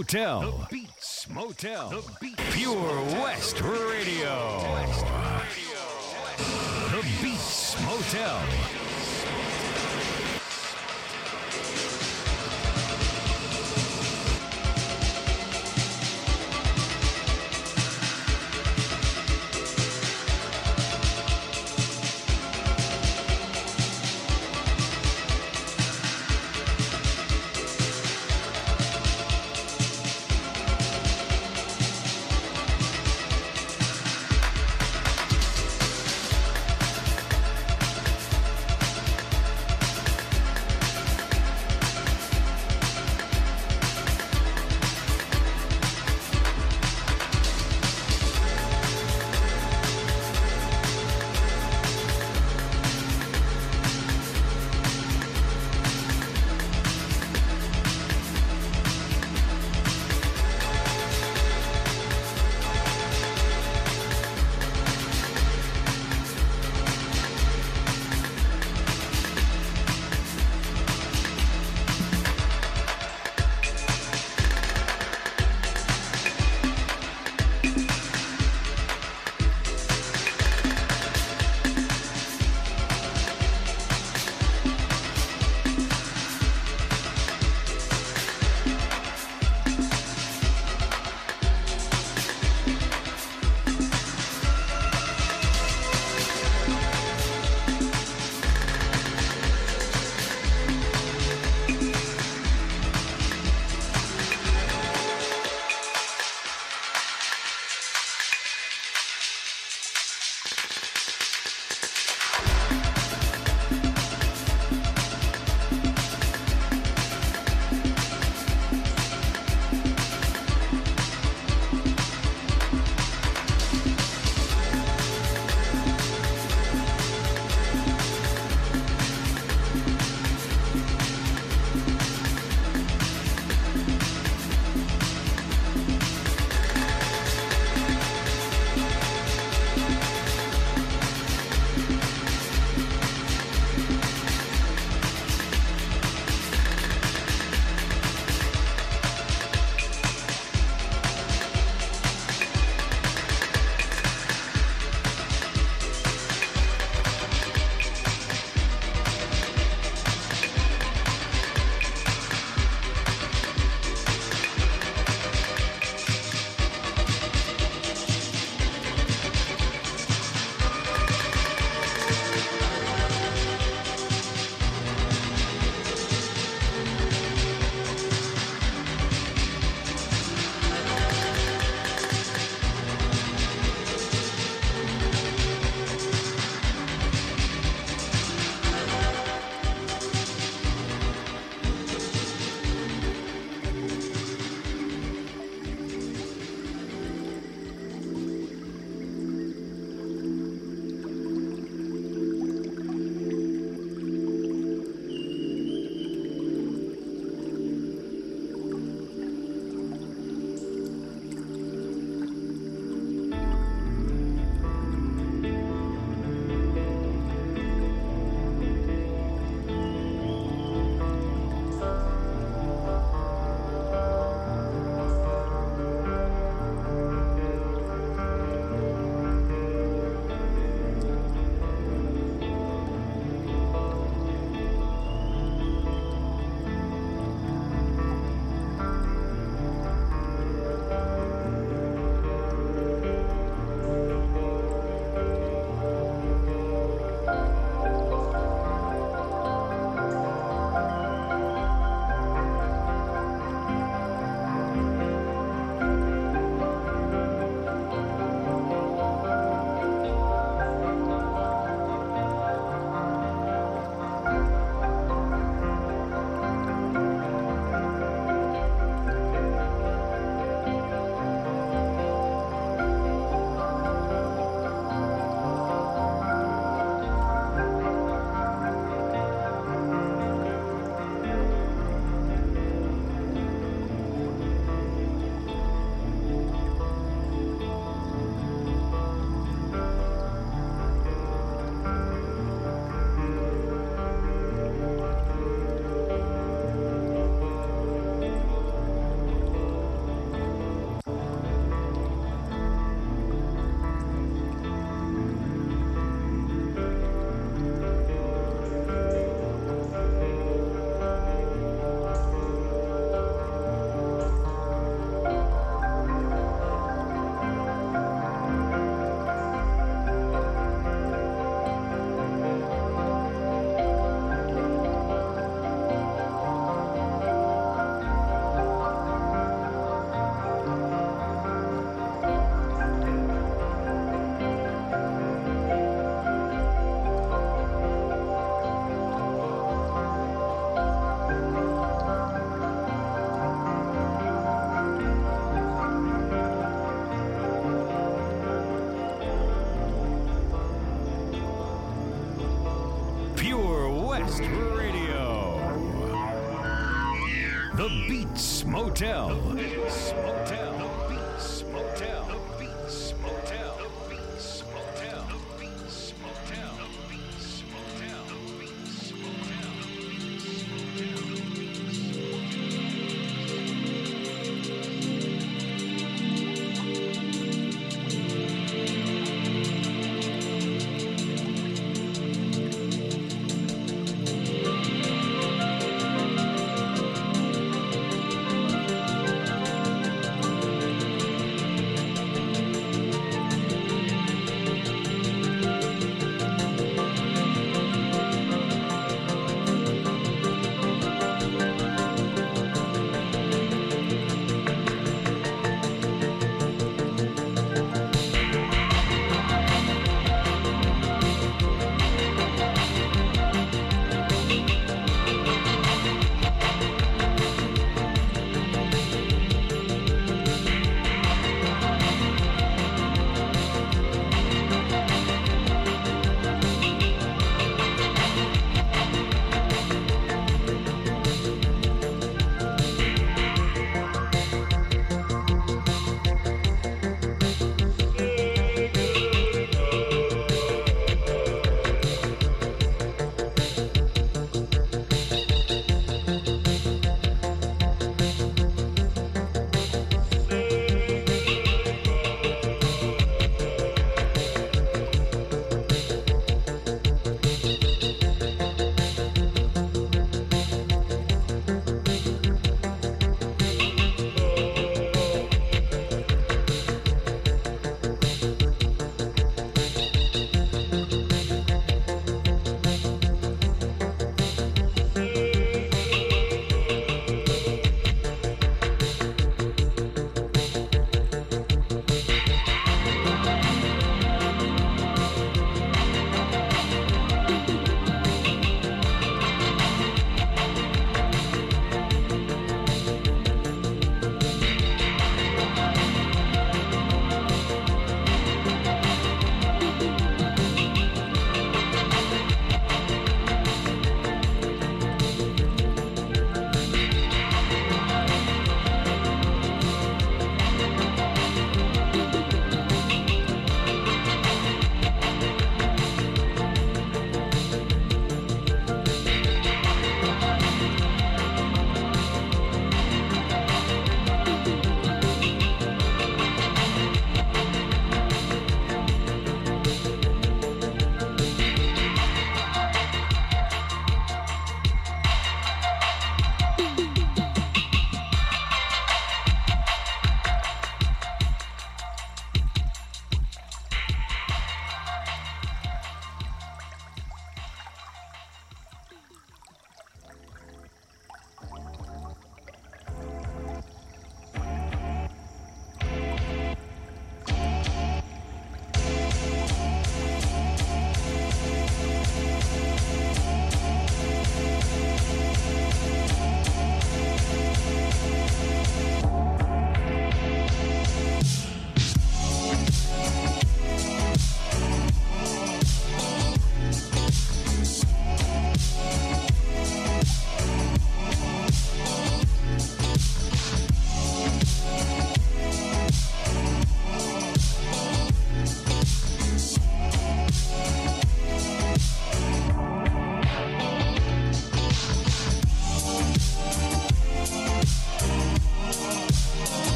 The Beats Motel. The Beats Motel. The Beats Pure West Radio. The Beats Motel.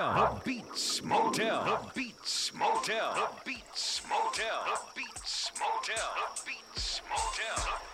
Motel. The Beats Motel. The Beats Motel. The Beats Motel. The Beats Motel. The Beats Motel. The Beats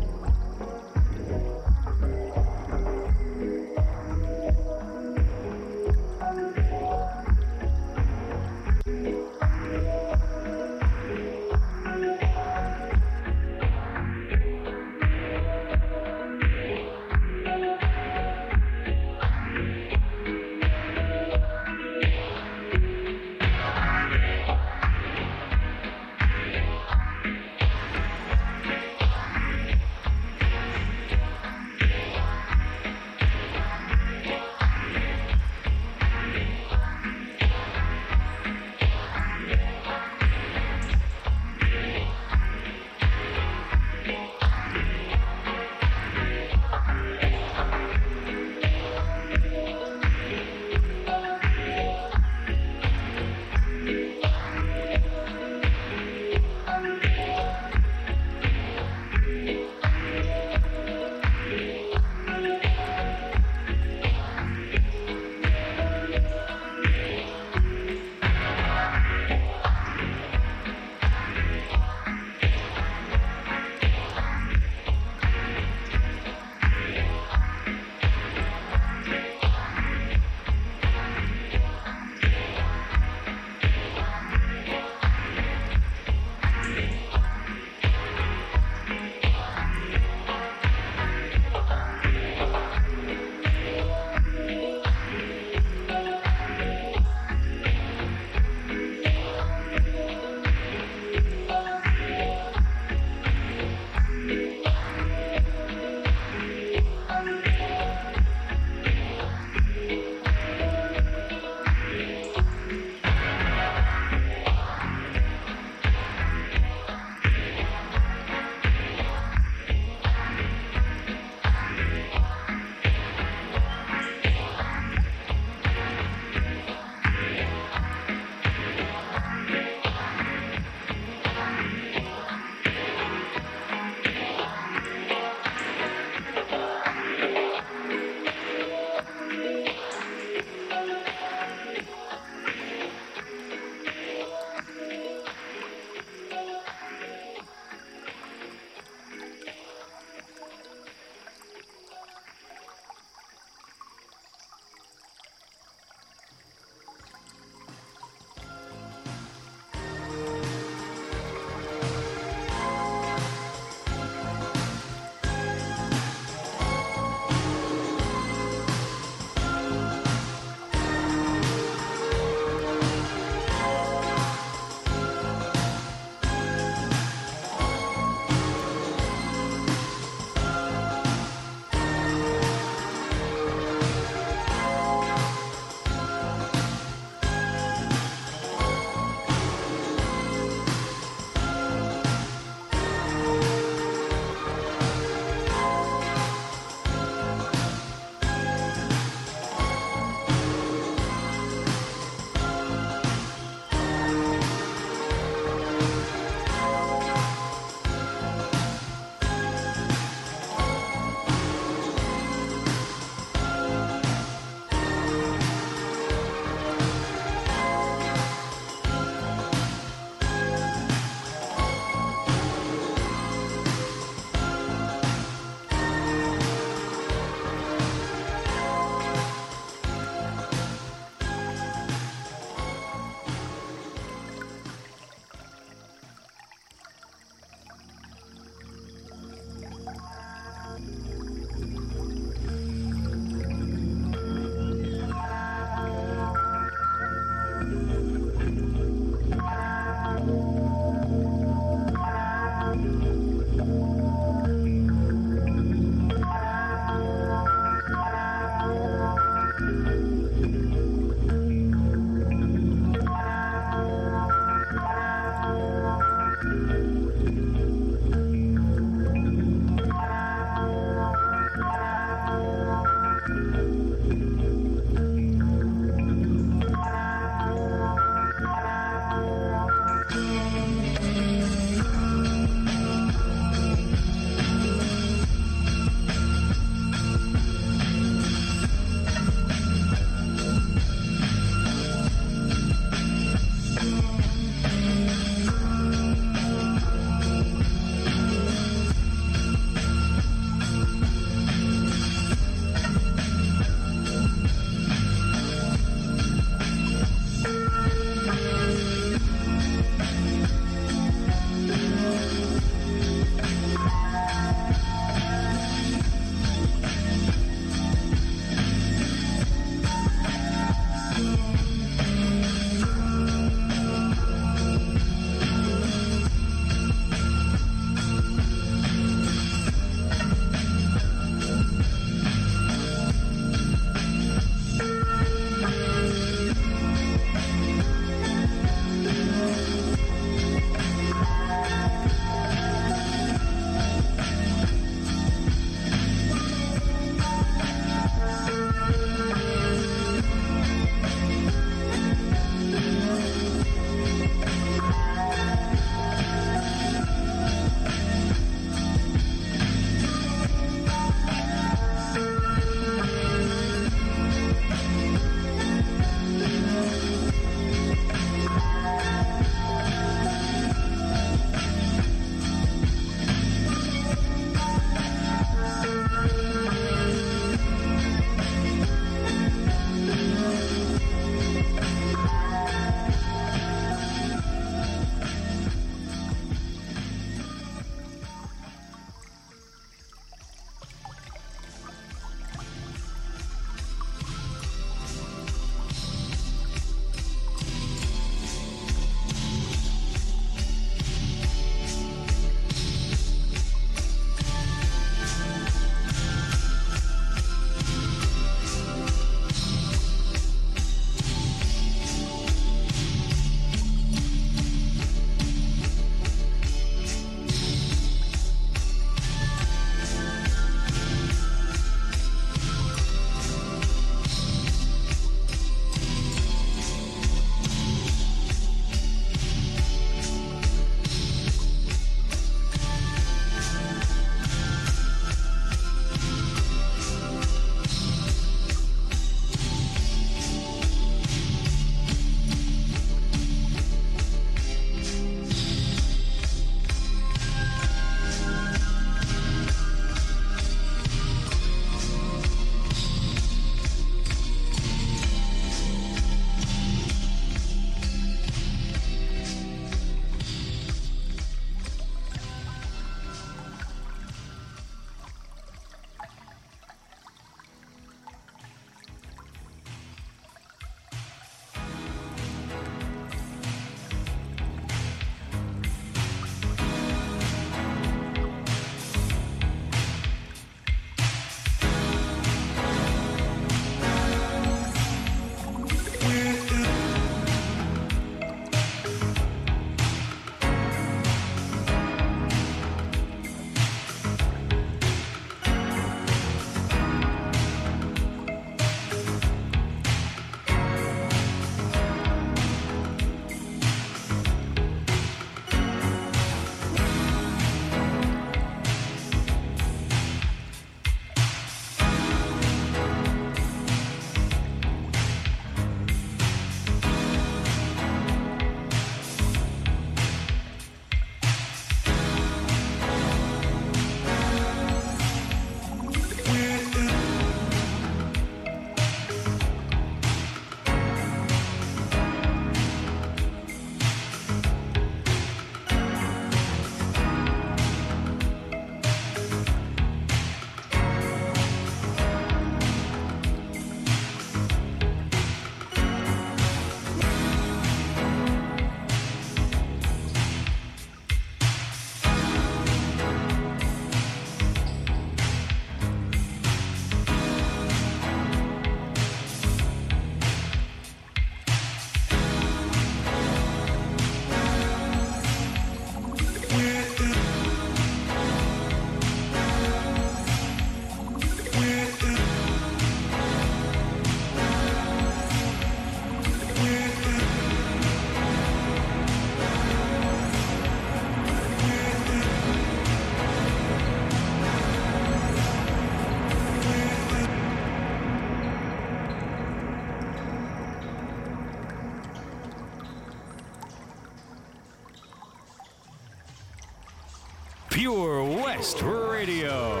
Pure West Radio.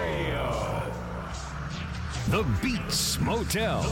The Beats Motel.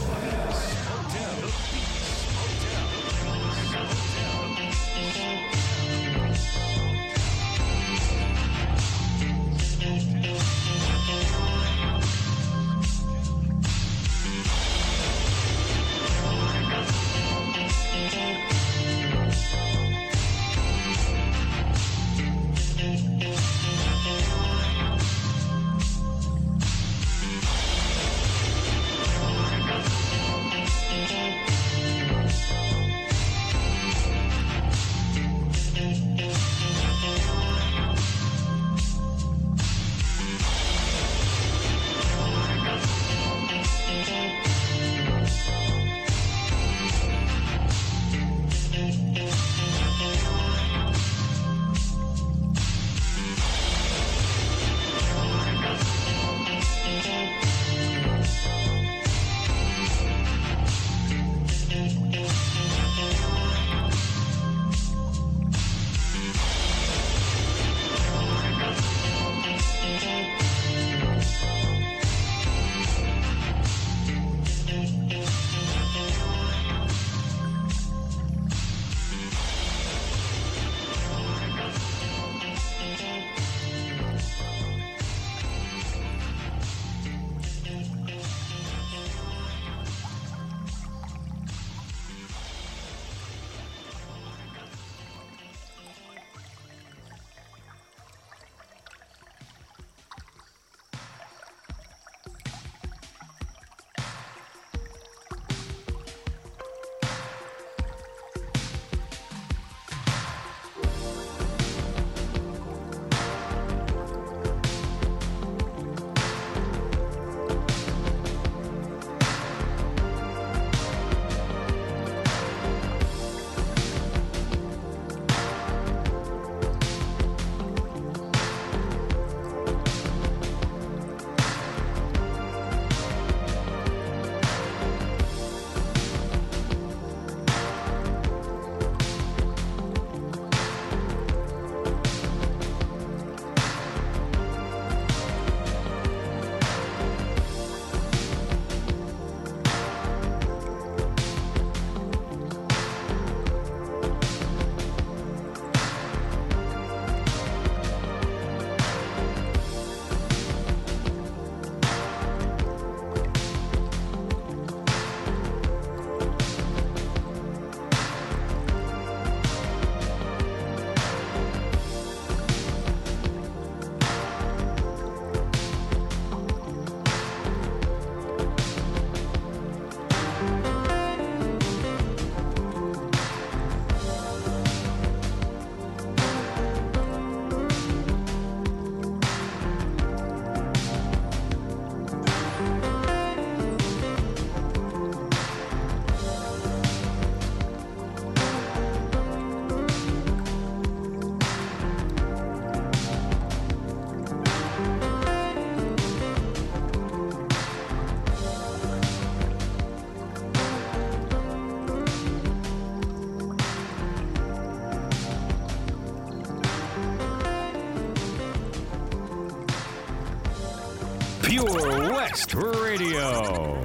West Radio.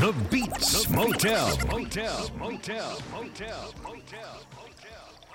The Beats Motel. Motel. Motel. Motel. Motel. Pure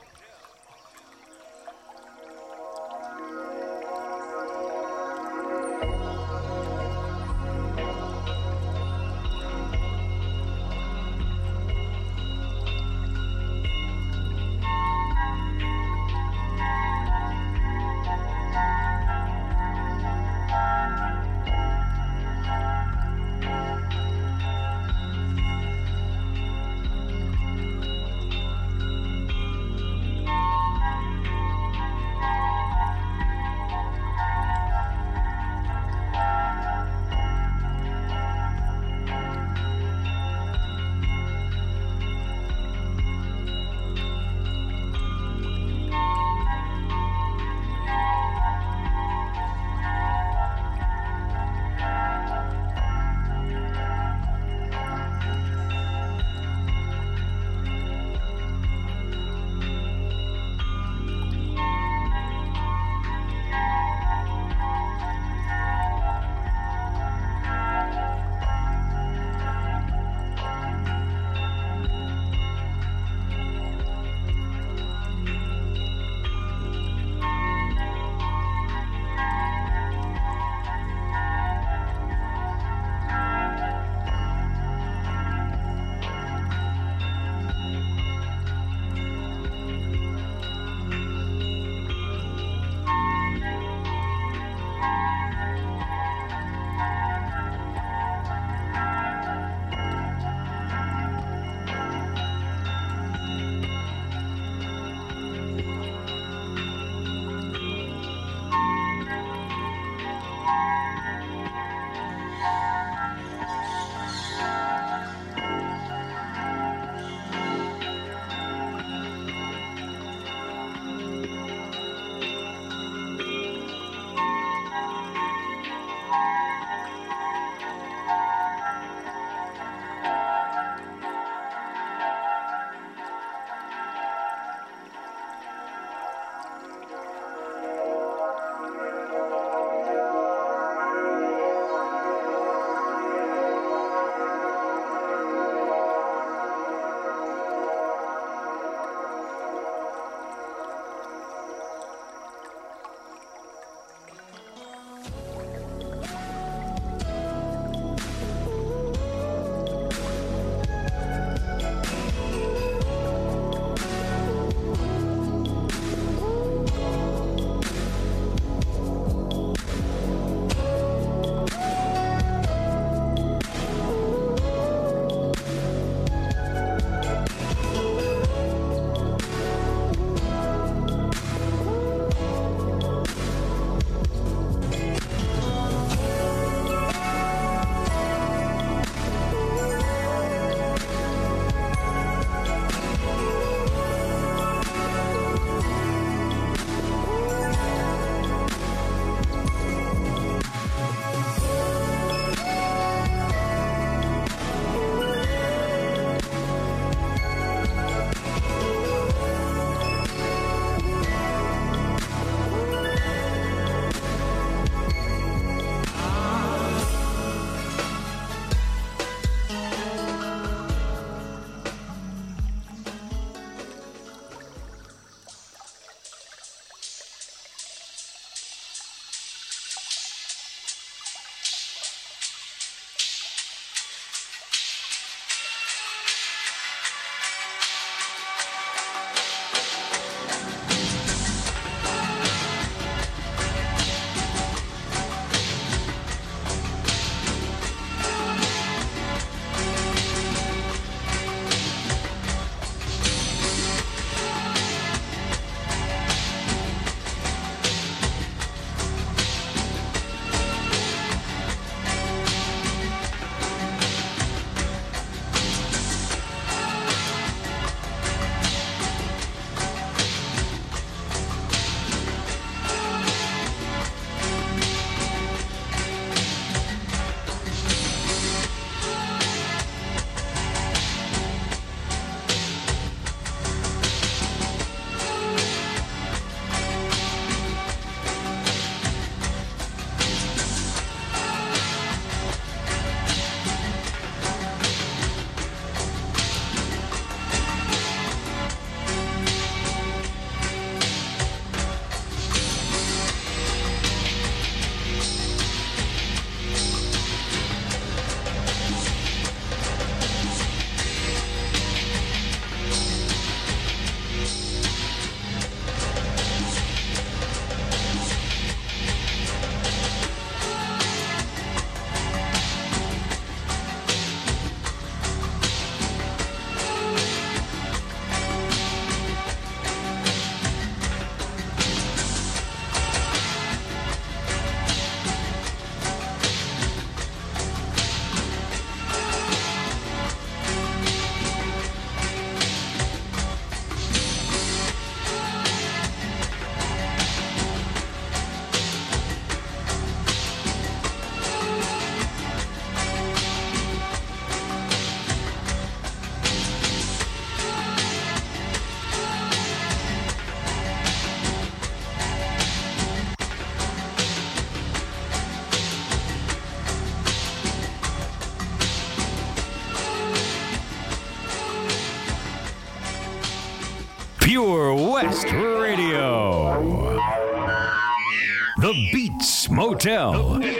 Hotel.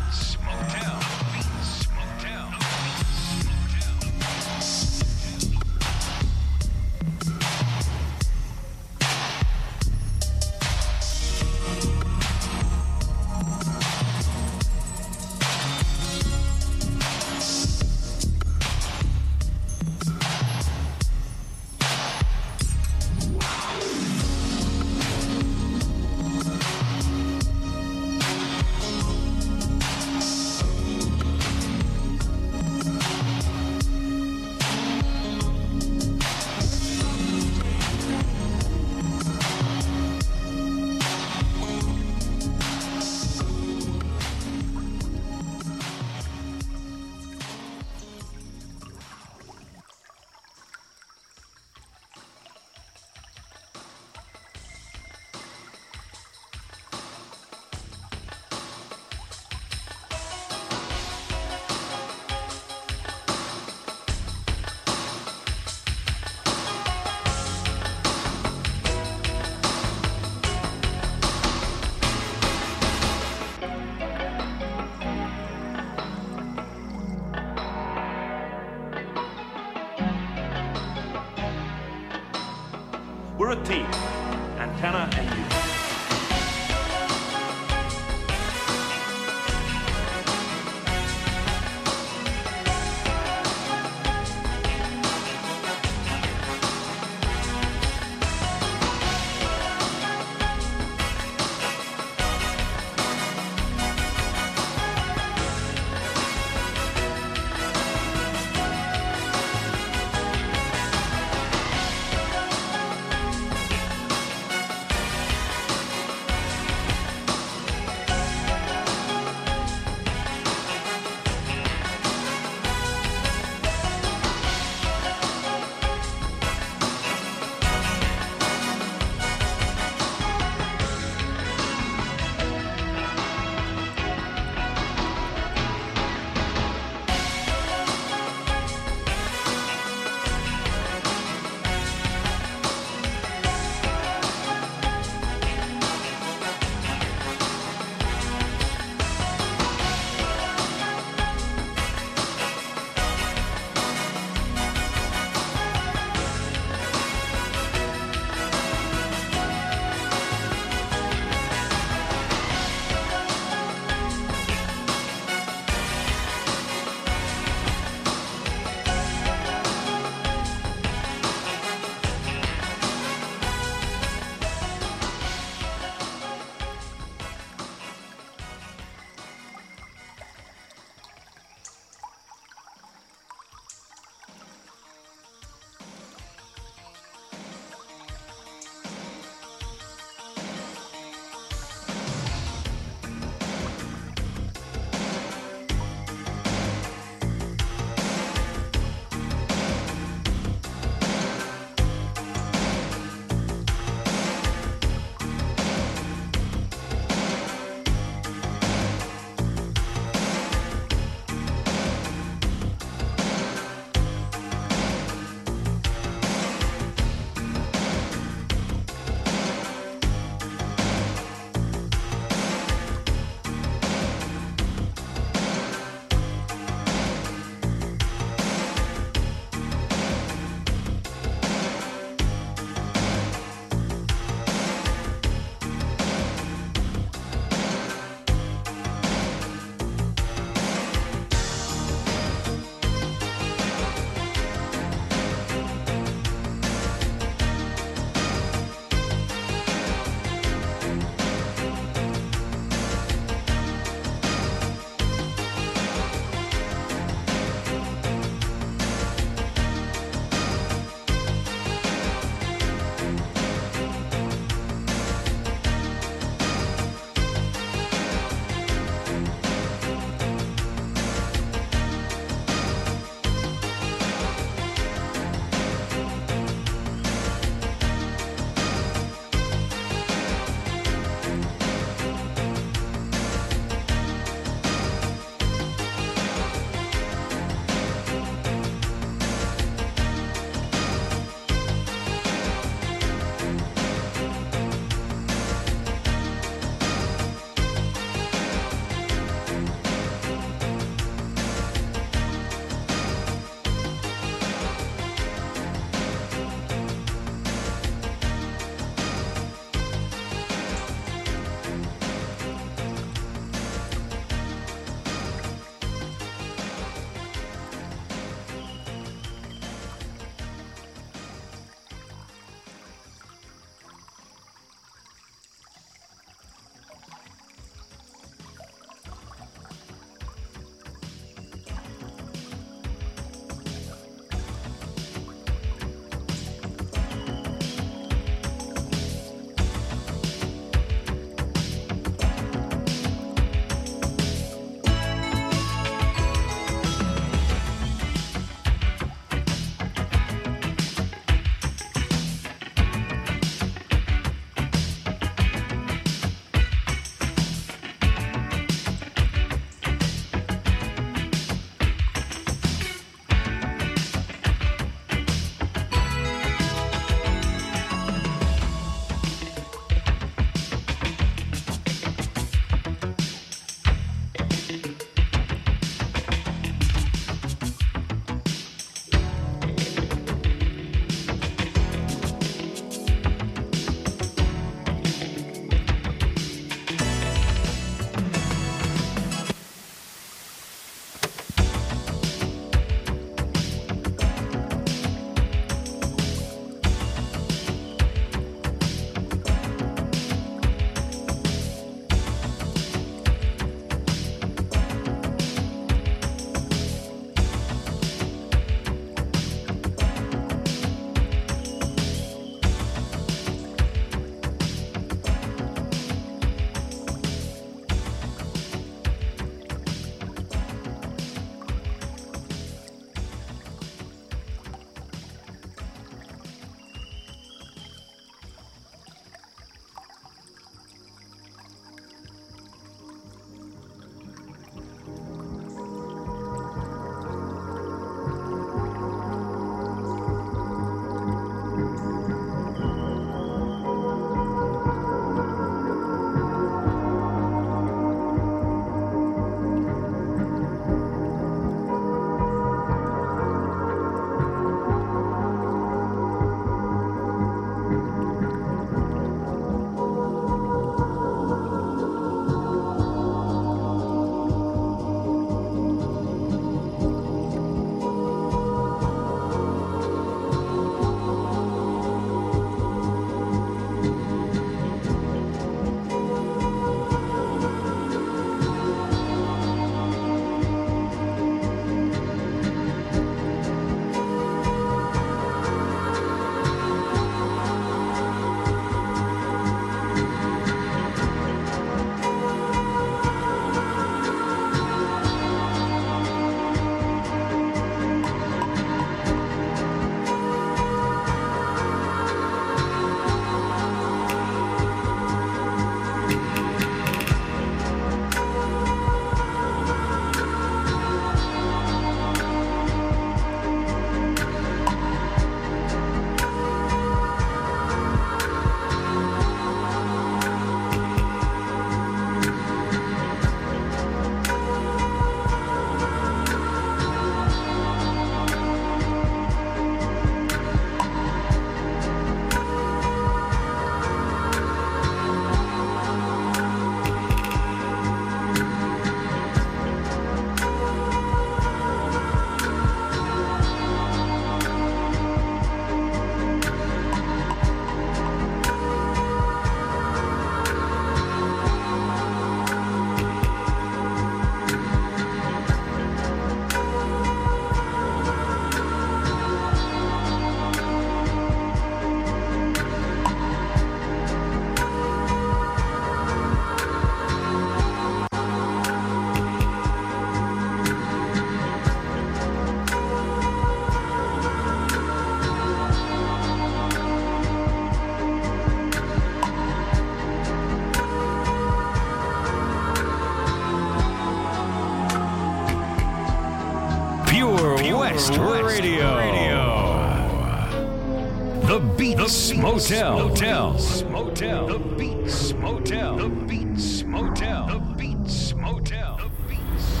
Motel. Motel. Motel. The Beats Motel. The Beats Motel. The Beats Motel. The Beats.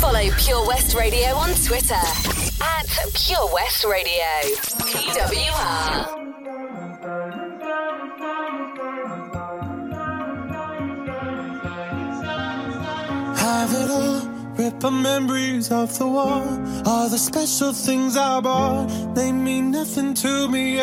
Follow Pure West Radio on Twitter at Pure West Radio. PWR. Have it all, rip the memories of the war. All the special things I bought, they mean nothing to me